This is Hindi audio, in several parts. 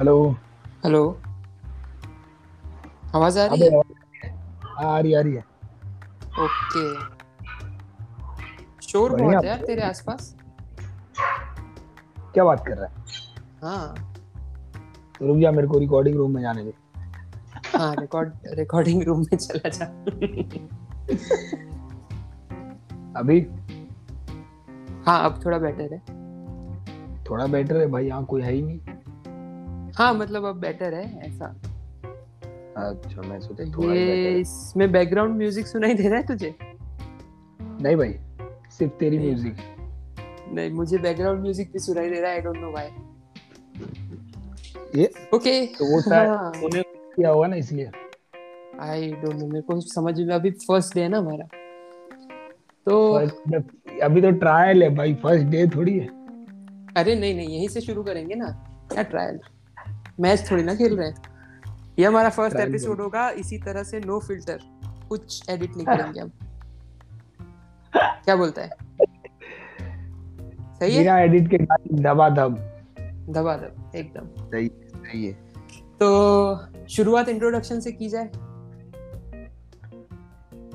हेलो हेलो आवाज़ आ रही है? आ रही आ रही है। ओके शोर बहुत है यार तेरे आसपास। क्या बात कर रहा है? हाँ। तो रुक जा मेरे को रिकॉर्डिंग रूम में जाने दे। हाँ रिकॉर्ड रिकॉर्डिंग रूम में चला जा। अभी? हाँ अब थोड़ा बेटर है। थोड़ा बेटर है भाई यहाँ कोई है ही नहीं। हाँ मतलब अब बेटर है ऐसा। अच्छा मैं सोचा थोड़ा ये इसमें बैकग्राउंड म्यूज़िक सुनाई दे रहा है तुझे? नहीं भाई सिर्फ़ तेरी म्यूज़िक नहीं मुझे बैकग्राउंड म्यूज़िक भी सुनाई दे रहा है आई डोंट नो व्हाई ये? ओके तो वो शायद हाँ। तूने किया होगा ना इसलिए। आई डोंट नो मेरे को समझ में अभी फ़र्स्ट डे है ना हमारा। तो अभी तो ट्रायल है भाई फ़र्स्ट डे थोड़ी है। अरे नहीं नहीं यहीं से शुरू करेंगे ना। क्या ट्रायल मैच थोड़ी ना खेल रहे हैं। ये हमारा फ़र्स्ट एपिसोड होगा इसी तरह से नो फ़िल्टर कुछ एडिट नहीं करेंगे हम। क्या बोलता है? सही है? बिना एडिट के गाली दबा दब दबा दब एकदम। सही सही है। तो शुरुआत इंट्रोडक्शन से की जाए।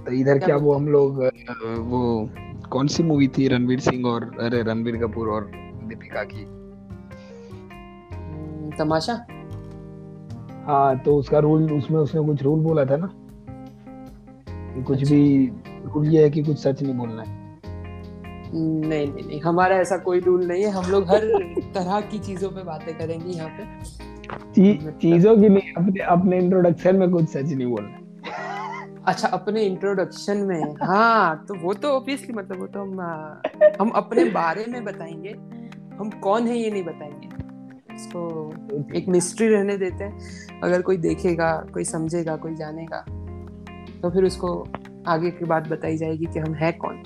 तो इधर क्या क्या वो हम लोग वो कौन सी मूवी थी रणवीर सिंह और अरे रणवीर कपूर और दीपिका की? हम्म, तमाशा? हाँ तो उसका रूल उसमें उसने कुछ रूल बोला था ना? कि कुछ अच्छा। भी रूल ये है कि कुछ सच नहीं बोलना है। नहीं नहीं नहीं हमारा ऐसा कोई रूल नहीं है। हम लोग हर तरह की चीज़ों पे बातें करेंगे यहाँ पे। ची, मतलब- चीज़ों की नहीं अपने अपने इंट्रोडक्शन में कुछ सच नहीं बोलना अच्छा अपने इंट्रोडक्शन में? हाँ तो वो तो ऑब्वियसली मतलब वो तो हम हम अपने बारे में बताएँगे। हम कौन है ये नहीं बताएँगे। इसको एक मिस्ट्री रहने देते हैं। अगर कोई देखेगा कोई समझेगा कोई जानेगा तो फिर उसको आगे की बात बताई जाएगी कि हम है कौन।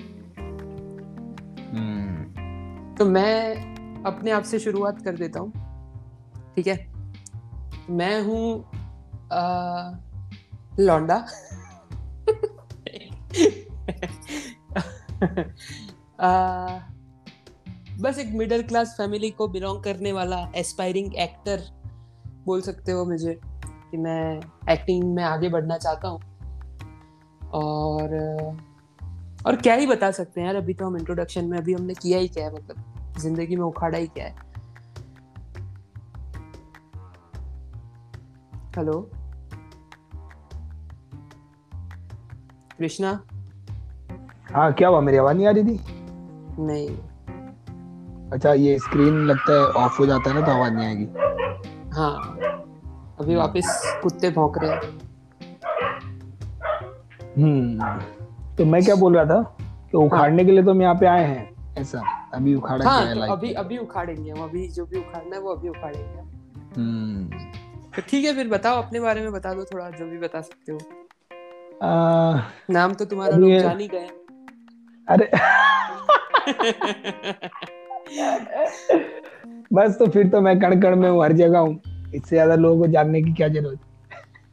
हम्म, तो मैं अपने आप से शुरुआत कर देता हूँ। ठीक है? मैं हूँ लौंडा। आ, बस एक मिडिल क्लास फैमिली को बिलोंग करने वाला एस्पायरिंग एक्टर बोल सकते हो मुझे कि मैं एक्टिंग में आगे बढ़ना चाहता हूँ। और और क्या ही बता सकते हैं यार अभी तो हम इंट्रोडक्शन में अभी हमने किया ही क्या है मतलब ज़िंदगी में उखाड़ा ही क्या है। हेलो कृष्णा? हाँ क्या हुआ? मेरी आवाज़ नहीं आ रही थी? नहीं। अच्छा ये स्क्रीन लगता है ऑफ़ हो जाता है ना तो आवाज़ नहीं आएगी। हाँ। अभी वापस कुत्ते भौंक रहे हैं। हम्म। तो मैं क्या बोल रहा था? कि उखाड़ने के लिए तो हम यहाँ पे आए हैं। ऐसा। अभी उखाड़ा हाँ है तो लाइक अभी अभी उखाड़ेंगे हम। अभी जो भी उखाड़ना है वो अभी उखाड़ेंगे हम्म। तो ठीक है फिर बताओ अपने बारे में बता दो थोड़ा जो भी बता सकते हो। आ, नाम तो तुम्हारा लोग जान ही गए। अरे। बस तो फिर तो मैं कण कण में हूँ हर जगह हूँ। इससे ज़्यादा लोगों को जानने की क्या ज़रूरत?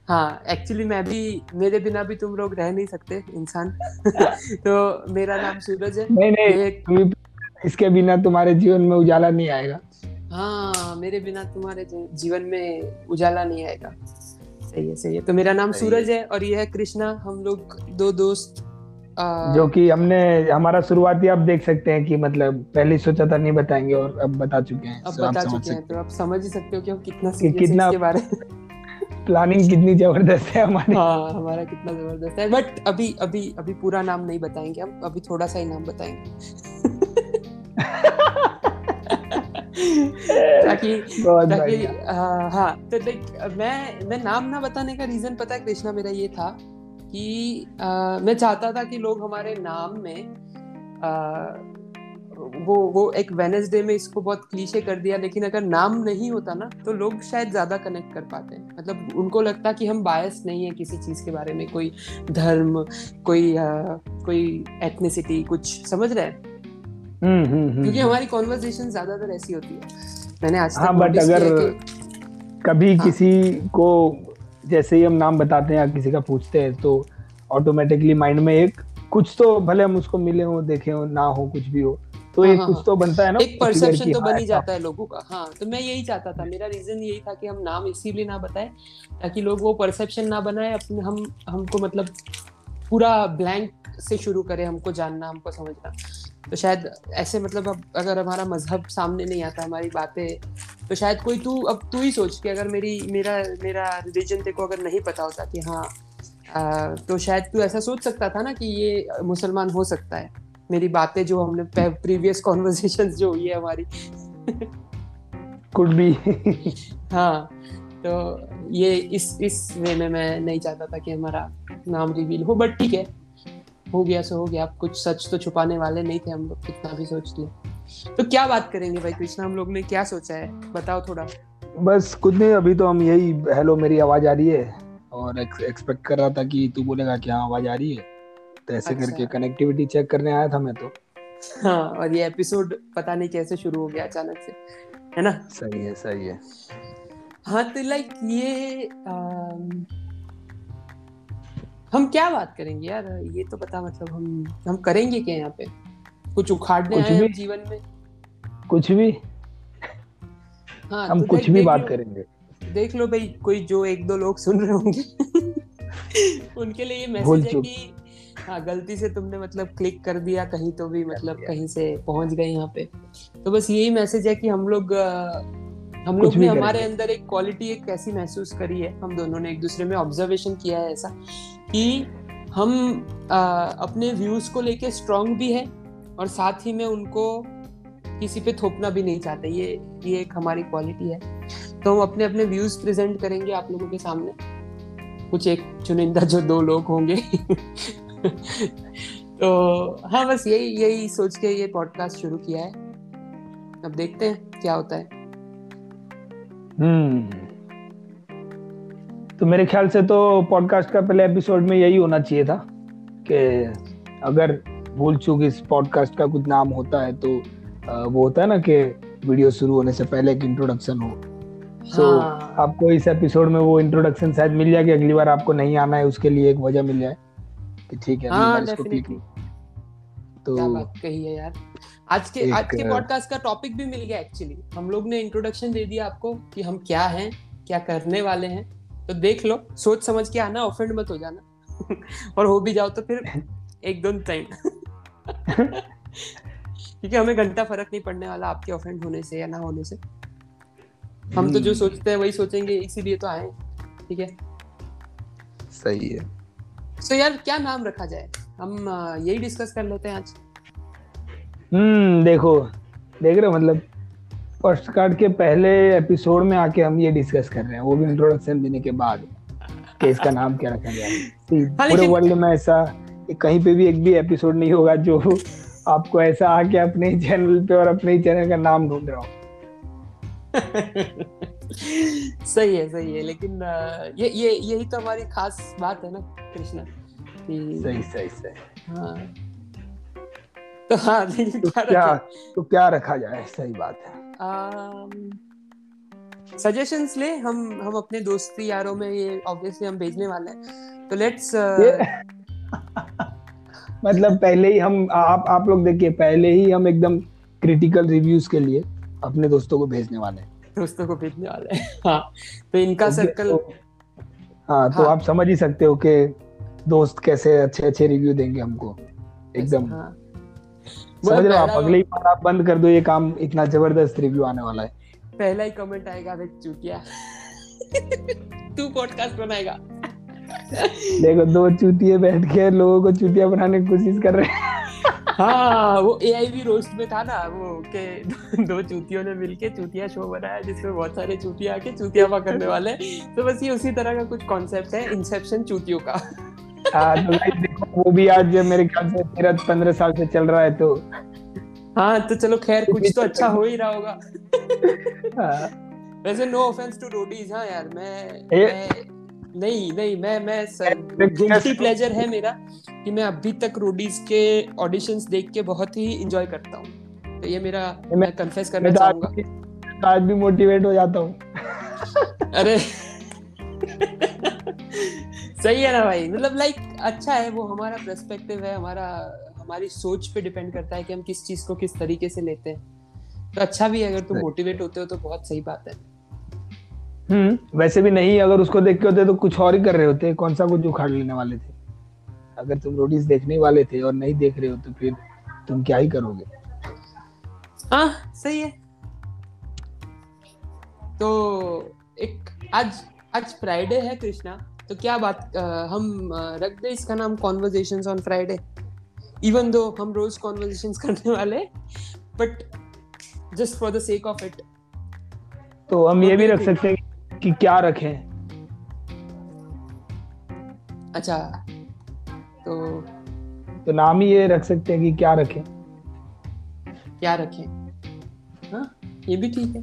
हाँ एक्चुअली मैं भी मेरे बिना भी तुम लोग रह नहीं सकते इंसान। तो मेरा नाम सूरज है। नहीं नहीं इसके बिना तुम्हारे जीवन में उजाला नहीं आएगा। हाँ मेरे बिना तुम्हारे जीवन में उजाला नहीं आएगा। सही है सही है। तो मेरा नाम सूरज है। और ये है कृष्णा। हम लोग दो दोस्त आ, जो कि हमने हमारा शुरुआती आप देख सकते हैं कि मतलब पहले सोचा था नहीं बताएँगे और अब बता चुके हैं अब बता चुके हैं तो आप समझ ही सकते हो कि हम कितना कि कितना- है इसके बारे प्लानिंग कितनी ज़बरदस्त है हमारी। हाँ हमारा कितना ज़बरदस्त है बट अभी अभी अभी पूरा नाम नहीं बताएँगे हम अभी थोड़ा सा ही नाम बताएँगे। ताकि ताकि हाँ तो लाइक मैं मैं नाम ना बताने का रीजन पता है कृष्णा मेरा ये था कि आ, मैं चाहता था कि लोग हमारे नाम में आ, वो वो एक वेनेसडे में इसको बहुत क्लीशे कर दिया लेकिन अगर नाम नहीं होता ना तो लोग शायद ज़्यादा कनेक्ट कर पाते मतलब उनको लगता कि हम बायस नहीं है किसी चीज़ के बारे में कोई धर्म कोई आ, कोई एथनिसिटी कुछ समझ रहे हैं? हम्म हम्म हम्म क्योंकि हमारी कॉन्वर्जेशन ज़्यादातर ऐसी होती है। मैंने आज तक हाँ बट अगर कभी हाँ। किसी को जैसे ही हम नाम बताते हैं या किसी का पूछते हैं तो ऑटोमेटिकली माइंड में एक कुछ तो भले हम उसको मिले हो देखे हो ना हो कुछ भी हो तो हाँ, एक हाँ, कुछ हाँ। तो बनता है ना एक परसेप्शन तो बन ही जाता है लोगों का हाँ तो मैं यही चाहता था मेरा रीजन यही था कि हम नाम इसीलिए ना बताए ताकि लोग वो परसेप्शन ना बनाए अपने हम हमको मतलब पूरा ब्लैंक से शुरू करें हमको जानना हमको समझना तो शायद ऐसे मतलब अब अगर हमारा मज़हब सामने नहीं आता हमारी बातें तो शायद कोई तू अब तू ही सोच कि अगर मेरी मेरा मेरा रिलीजन तेरे को अगर नहीं पता होता कि हाँ आ, तो शायद तू ऐसा सोच सकता था ना कि ये मुसलमान हो सकता है। मेरी बातें जो हमने प्रीवियस कॉन्वर्जेशन जो हुई है हमारी। कुड बी हाँ तो ये इस इस वे में मैं नहीं चाहता था कि हमारा नाम रिवील हो बट ठीक है। हो गया सो हो गया अब कुछ सच तो छुपाने वाले नहीं थे हम लोग कितना भी सोच ले तो क्या बात करेंगे भाई कृष्णा हम लोग ने क्या सोचा है? बताओ थोड़ा। बस कुछ नहीं अभी तो हम यही हेलो मेरी आवाज़ आ रही है? और एक्सपेक्ट कर रहा था कि तू बोलेगा कि हाँ आवाज़ आ रही है। तो ऐसे अच्छा। करके कनेक्टिविटी चेक करने आया था मैं तो। हाँ और ये एपिसोड पता नहीं कैसे शुरू हो गया अचानक से है ना? सही है सही है। हाँ तो लाइक ये अम, हम क्या बात करेंगे यार? ये तो बता मतलब हम हम करेंगे क्या यहाँ पे? कुछ उखाड़ने कुछ भी। जीवन में? कुछ भी। हाँ हम तो कुछ देख- भी देख बात करेंगे। देख लो भाई कोई जो एक दो लोग सुन रहे होंगे। उनके लिए ये मैसेज है। कि हाँ गलती से तुमने मतलब क्लिक कर दिया कहीं तो भी मतलब कहीं से पहुँच गए यहाँ पे। तो बस यही मैसेज है कि हम लोग हम लोग ने हमारे अंदर एक क्वालिटी एक कैसी महसूस करी है हम दोनों ने एक दूसरे में ऑब्जर्वेशन किया है ऐसा कि हम अ, अपने व्यूज़ को लेके स्ट्रांग भी है और साथ ही में उनको किसी पे थोपना भी नहीं चाहते ये ये एक हमारी क्वालिटी है। तो हम अपने अपने व्यूज़ प्रेजेंट करेंगे आप लोगों के सामने। कुछ एक चुनिंदा जो दो लोग होंगे। तो हाँ बस यही यही सोच के ये पॉडकास्ट शुरू किया है। अब देखते हैं क्या होता है। हम्म। तो मेरे ख्याल से तो पॉडकास्ट का पहले एपिसोड में यही होना चाहिए था कि अगर भूल चूक इस पॉडकास्ट का कुछ नाम होता है तो वो होता है ना कि वीडियो शुरू होने से पहले एक इंट्रोडक्शन हो। सो So, हाँ, आपको इस एपिसोड में वो इंट्रोडक्शन शायद मिल जाए कि अगली बार आपको नहीं आना है उसके लिए एक वजह मिल जाए कि ठीक है अगली हाँ बार इसको क्लिक तो क्या बात कही है यार। आज के आज के पॉडकास्ट का टॉपिक भी मिल गया एक्चुअली हम लोग ने इंट्रोडक्शन दे दिया आपको कि हम क्या हैं क्या करने वाले हैं। तो देख लो सोच समझ के आना ऑफेंड मत हो जाना। और हो भी जाओ तो फिर एक दो टाइम क्योंकि हमें घंटा फ़र्क नहीं पड़ने वाला आपके ऑफेंड होने से या ना होने से। हम तो जो हम्म, सोचते हैं वही सोचेंगे इसीलिए तो आए ठीक है? सही है। तो यार क्या नाम रखा जाए? हम यही डिस्कस कर लेते हैं आज। हम्म देखो देख रहे हो मतलब फ़र्स्ट कार्ड के पहले एपिसोड में आके हम ये डिस्कस कर रहे हैं वो भी इंट्रोडक्शन देने के बाद कि इसका नाम क्या रखा जाए हाँ, पूरे वर्ल्ड में ऐसा कहीं पे भी एक भी एपिसोड नहीं होगा जो आपको ऐसा आके अपने ही चैनल पे और अपने ही चैनल का नाम ढूंढ रहा हो। सही है सही है लेकिन ये ये यही तो हमारी खास बात है ना कृष्णा सही सही सही। हाँ। तो हाँ लेकिन तो क्या क्या तो क्या रखा जाए? सही बात है। सजेशंस ले हम हम अपने दोस्ती यारों में ये ऑब्वियसली हम भेजने वाले हैं। तो लेट्स ये- मतलब पहले ही हम आप आप लोग देखिए पहले ही हम एकदम क्रिटिकल रिव्यूज़ के लिए अपने दोस्तों को भेजने वाले हैं। दोस्तों को भेजने वाले हैं हाँ। तो इनका सर्कल तो- हाँ तो हाँ। आप समझ ही सकते हो कि दोस्त कैसे अच्छे अच्छे रिव्यू देंगे हमको। एकदम। हाँ। समझ रहे हो आप? अगली बार आप बंद कर दो ये काम इतना ज़बरदस्त रिव्यू आने वाला है। पहला ही कमेंट आएगा वे चूतिया। तू पॉडकास्ट बनाएगा। देखो दो चूतिए बैठ के लोगों को चूतिया बनाने की कोशिश कर रहे हैं। हाँ वो एआईवी रोस्ट में था ना वो के दो चूतियों ने मिलके चूतिया शो बनाया जिसमें बहुत सारे चूतिया आके चूतिया पकड़ने वाले तो बस ये उसी तरह का कुछ कॉन्सेप्ट है इंसेप्शन चूतियों का। हाँ तो देखो वो भी आज मेरे ख्याल से तेरह पंद्रह साल से चल रहा है तो। हाँ तो चलो खैर कुछ तो अच्छा हो ही रहा होगा। हाँ, वैसे नो ऑफेंस टू रोडीज हाँ यार मैं, मैं नहीं नहीं मैं मैं गिल्टी प्लेजर है मेरा कि मैं अभी तक रोडीज के ऑडिशंस देख के बहुत ही एंजॉय करता हूँ। तो ये मेरा मैं- मैं कन्फेस करना तो चाहूँगा। तो आज भी मोटिवेट हो जाता हूँ। अरे। सही है ना भाई? मतलब लाइक अच्छा है वो हमारा पर्सपेक्टिव है हमारा हमारी सोच पे डिपेंड करता है कि हम किस चीज़ को किस तरीके से लेते हैं। तो अच्छा भी है अगर तुम मोटिवेट होते हो तो बहुत सही बात है। हम्म वैसे भी नहीं अगर उसको देख के होते तो कुछ और ही कर रहे होते कौन सा कुछ उखाड़ लेने वाले थे? अगर तुम रोडीज देखने वाले थे और नहीं देख रहे हो तो फिर तुम क्या ही करोगे? हाँ सही है। तो एक आज आज फ्राइडे है कृष्णा। तो क्या बात अ, हम रख दे इसका नाम conversation on Friday even though हम रोज कॉन्वर्जेशंस करने वाले but just for the sake of it तो हम ये भी रख सकते हैं कि क्या रखें। अच्छा तो तो नाम ही ये रख सकते हैं कि क्या रखें। क्या रखें? हाँ ये भी ठीक है।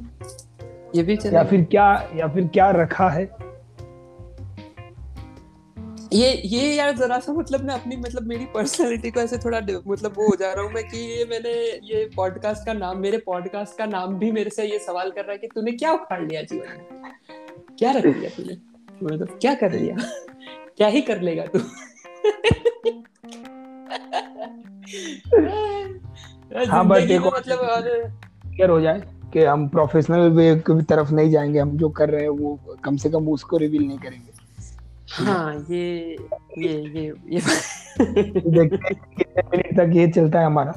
ये भी या फिर क्या या फिर क्या रखा है। ये ये यार जरा सा मतलब मैं अपनी मतलब मेरी पर्सनालिटी को ऐसे थोड़ा मतलब वो हो जा रहा हूँ मैं कि ये मैंने ये पॉडकास्ट का नाम मेरे पॉडकास्ट का नाम भी मेरे से ये सवाल कर रहा है कि तूने क्या उखाड़ लिया जीवन में? क्या रख लिया तूने? मतलब क्या कर लिया? क्या ही कर लेगा तू? हाँ, में और- मतलब क्लियर हो जाए कि हम प्रोफेशनल वे की तरफ़ नहीं जाएँगे हम जो कर रहे हैं वो कम से कम उसको रिवील नहीं करेंगे। हाँ ये ये ये ये देखते कितने मिनट तक ये चलता है हमारा।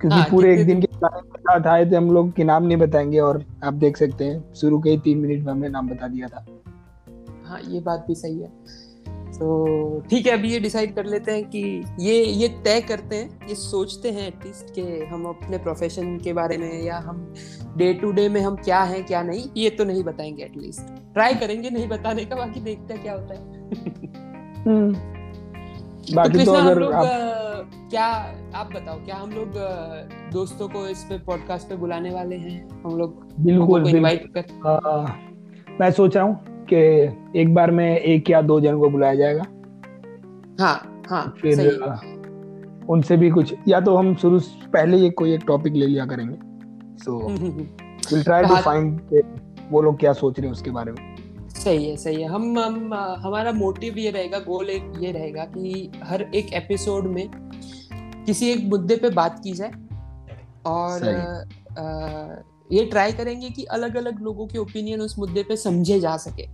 क्योंकि हाँ, पूरे एक दिन के साथ आए थे हम लोग के नाम नहीं बताएँगे और आप देख सकते हैं शुरू के ही तीन मिनट में हमने नाम बता दिया था। हाँ ये बात भी सही है। तो ठीक है अभी ये डिसाइड कर लेते हैं कि ये ये तय करते हैं ये सोचते हैं एटलीस्ट कि हम अपने प्रोफेशन के बारे में या हम डे टू डे में हम क्या हैं क्या नहीं ये तो नहीं बताएँगे एटलीस्ट ट्राई करेंगे नहीं बताने का बाकी देखते हैं क्या होता है। तो बाकी तो हम अगर आप क्या आप बताओ क्या हम लोग दोस्तों को इस पे पॉडकास्ट पे बुलाने वाले हैं? हम लोग बिल्कुल बिल्कुल। इनवाइट कर आ, मैं सोच रहा हूँ कि एक बार में एक या दो जन को बुलाया जाएगा। हाँ हाँ फिर सही। उनसे भी कुछ या तो हम शुरू पहले ही कोई एक टॉपिक ले लिया करेंगे। So. Will try to. Find वो लोग क्या सोच रहे हैं उसके बारे में। सही है सही है। हम हम हमारा मोटिव ये रहेगा गोल एक ये रहेगा कि हर एक एपिसोड में किसी एक मुद्दे पे बात की जाए। और ये ट्राई करेंगे कि अलग अलग लोगों के ओपिनियन उस मुद्दे पे समझे जा सके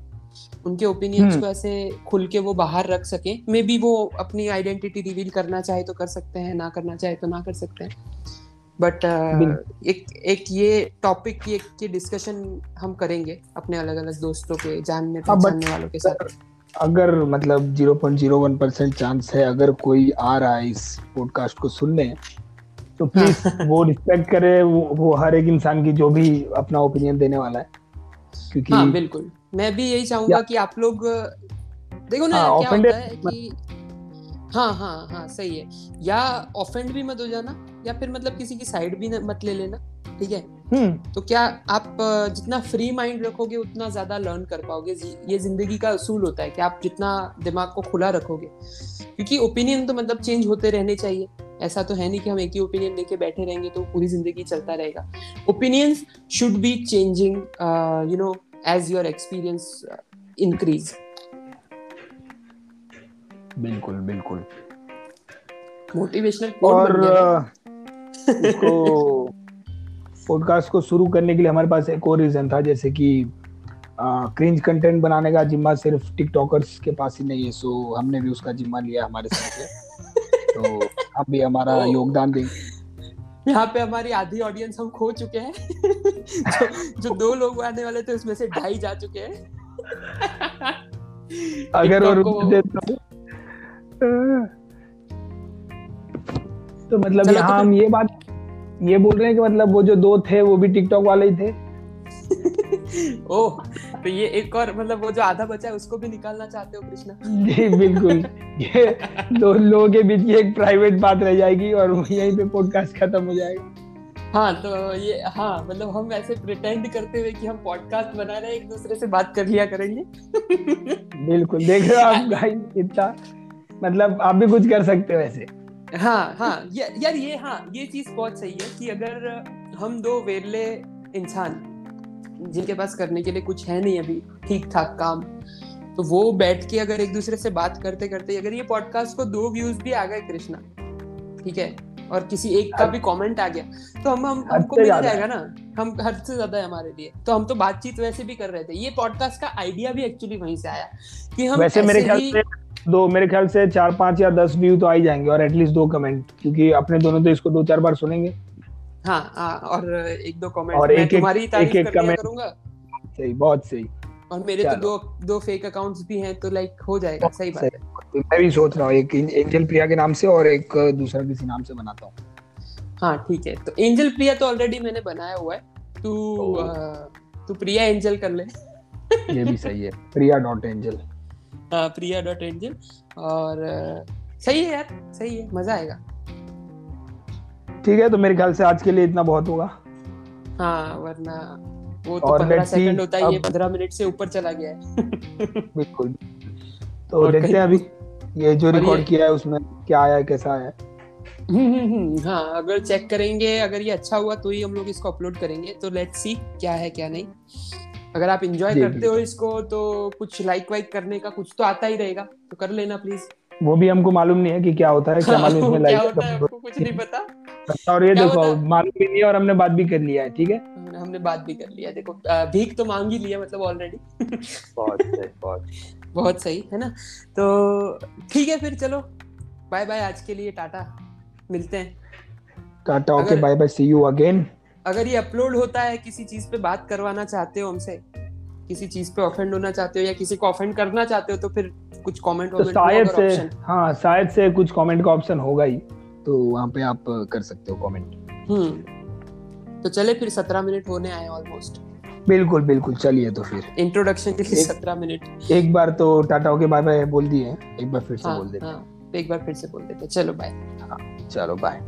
उनके ओपिनियंस हम्म। को ऐसे खुल के वो बाहर रख सके मे बी वो अपनी आइडेंटिटी रिवील करना चाहे तो कर सकते हैं ना करना चाहे तो ना कर सकते हैं बट बिल्कुल। एक एक ये टॉपिक की एक की डिस्कशन हम करेंगे अपने अलग अलग दोस्तों के जानने हाँ, पहचानने वालों के साथ अगर मतलब 0.01 परसेंट चांस है अगर कोई आ रहा है इस पॉडकास्ट को सुनने तो प्लीज़ वो रिस्पेक्ट करे वो, वो हर एक इंसान की जो भी अपना ओपिनियन देने वाला है। क्योंकि हाँ बिल्कुल। मैं भी यही चाहूँगा कि आप लोग देखो ना हाँ, क्या होता है कि हाँ हाँ हाँ सही है। या ऑफेंड भी मत हो जाना या फिर मतलब किसी की साइड भी न- मत ले लेना ठीक है? हम्म। तो क्या आप जितना फ्री माइंड रखोगे उतना ज़्यादा लर्न कर पाओगे? ये ज़िंदगी का असूल होता है कि आप जितना दिमाग को खुला रखोगे। क्योंकि ओपिनियन तो मतलब चेंज होते रहने चाहिए। ऐसा तो है नहीं कि हम एक ही ओपिनियन लेके बैठे रहेंगे तो पूरी ज़िंदगी चलता रहेगा। Opinions should be changing you know as your experience increase बिल्कुल बिल्कुल। मोटिवेशनल और इसको पॉडकास्ट को शुरू करने के लिए हमारे पास एक और रीजन था जैसे कि क्रिंज कंटेंट बनाने का जिम्मा सिर्फ़ टिकटॉकर्स के पास ही नहीं है सो हमने भी उसका जिम्मा लिया हमारे साथ तो हम भी हमारा योगदान देंगे यहाँ पे हमारी आधी ऑडियंस हम खो चुके हैं। जो, जो दो लोग आने वाले थे उसमें से ढाई जा चुके हैं। अगर वो TikTok रुक तो तो मतलब तो यहाँ हम ये बात ये बोल रहे हैं कि मतलब वो जो दो थे वो भी टिकटॉक वाले ही थे। ओह तो ये एक और मतलब वो जो आधा बचा है उसको भी निकालना चाहते हो कृष्णा? जी बिल्कुल। ये दो लोगों के बीच एक प्राइवेट बात रह जाएगी और यहीं पे पॉडकास्ट खत्म हो जाएगा। हाँ तो ये हाँ मतलब हम ऐसे प्रिटेंड करते हुए कि हम पॉडकास्ट बना रहे हैं एक दूसरे से बात कर लिया करेंगे। बिल्कुल देख रहे हो आप गाइस इतना मतलब आप भी कुछ कर सकते हो ऐसे। हाँ हाँ या, यार ये हाँ ये चीज़ बहुत सही है कि अगर हम दो वेरले इंसान जिनके पास करने के लिए कुछ है नहीं अभी ठीक ठाक काम। तो वो बैठ के अगर एक दूसरे से बात करते करते अगर ये पॉडकास्ट को दो व्यूज़ भी आ गए कृष्णा ठीक है? और किसी एक का भी कमेंट आ गया तो हम हम हमको मिल जाएगा ना? हम हद से ज़्यादा है हमारे लिए। तो हम तो बातचीत वैसे भी कर रहे थे। ये पॉडकास्ट का आइडिया भी एक्चुअली वहीं से आया कि हम वैसे मेरे ख्याल से दो मेरे ख्याल से चार पाँच या दस व्यू तो आ ही जाएँगे और एटलीस्ट दो कमेंट क्योंकि अपने दोनों तो इसको दो चार बार सुनेंगे। हाँ हाँ और एक दो कमेंट और मैं एक-एक- तुम्हारी तारीफ़ कर लिया comment- करूँगा। सही बहुत सही। और मेरे तो दो दो फेक अकाउंट्स भी हैं तो लाइक हो जाएगा सही बात है। मैं भी सोच रहा हूँ एक एंजल प्रिया के नाम से और एक दूसरा किसी नाम से बनाता हूँ। हाँ ठीक है। तो एंजल प्रिया तो ऑलरेडी मैंने बनाया हुआ है। तू तू प्रिया एंजल कर ले। ये भी सही है प्रिया डॉट एंजल हाँ प्रिया डॉट एंजल और सही है यार सही है मज़ा आएगा। ठीक है तो मेरे ख्याल से आज के लिए इतना बहुत होगा। हाँ वरना वो तो पंद्रह सेकंड होता है ये पंद्रह मिनट से ऊपर चला गया है। बिल्कुल। तो देखते हैं अभी ये जो रिकॉर्ड किया है उसमें क्या आया कैसा आया। हम्म, हम्म, हम्म, हाँ अगर चेक करेंगे अगर ये अच्छा हुआ तो ही हम लोग इसको अपलोड करेंगे। तो लेट्स सी क्या है क्या नहीं। अगर आप इंजॉय करते हो इसको तो कुछ लाइक वाइक करने का कुछ तो आता ही रहेगा। तो कर लेना प्लीज़ वो भी हमको मालूम नहीं है कि क्या होता है क्या मालूम इसमें लाइक कुछ नहीं पता। और ये देखो मालूम भी नहीं और हमने बात भी कर लिया है ठीक है? हमने बात भी कर लिया देखो भीख तो मांग ही लिया मतलब ऑलरेडी बहुत सही बहुत बहुत सही है ना? तो ठीक है फिर चलो। बाय बाय आज के लिए टाटा। मिलते हैं। Tata okay bye bye see you again अगर ये अपलोड होता है किसी चीज़ पे बात करवाना चाहते हो हमसे किसी चीज़ पे ऑफेंड होना चाहते हो या किसी को ऑफेंड करना चाहते हो तो फिर कुछ कमेंट तो शायद से हाँ शायद से कुछ कमेंट का ऑप्शन होगा ही। तो वहाँ पे आप कर सकते हो कमेंट हम्म। तो चले फिर सत्रह मिनट होने आए ऑलमोस्ट बिल्कुल बिल्कुल चलिए तो फिर. इंट्रोडक्शन के लिए सत्रह मिनट. एक बार तो टाटा ओके बाय बाय बोल दिए एक बार फिर से हाँ बोल देते हाँ एक बार फिर से बोल देते चलो बाय हाँ, चलो बाय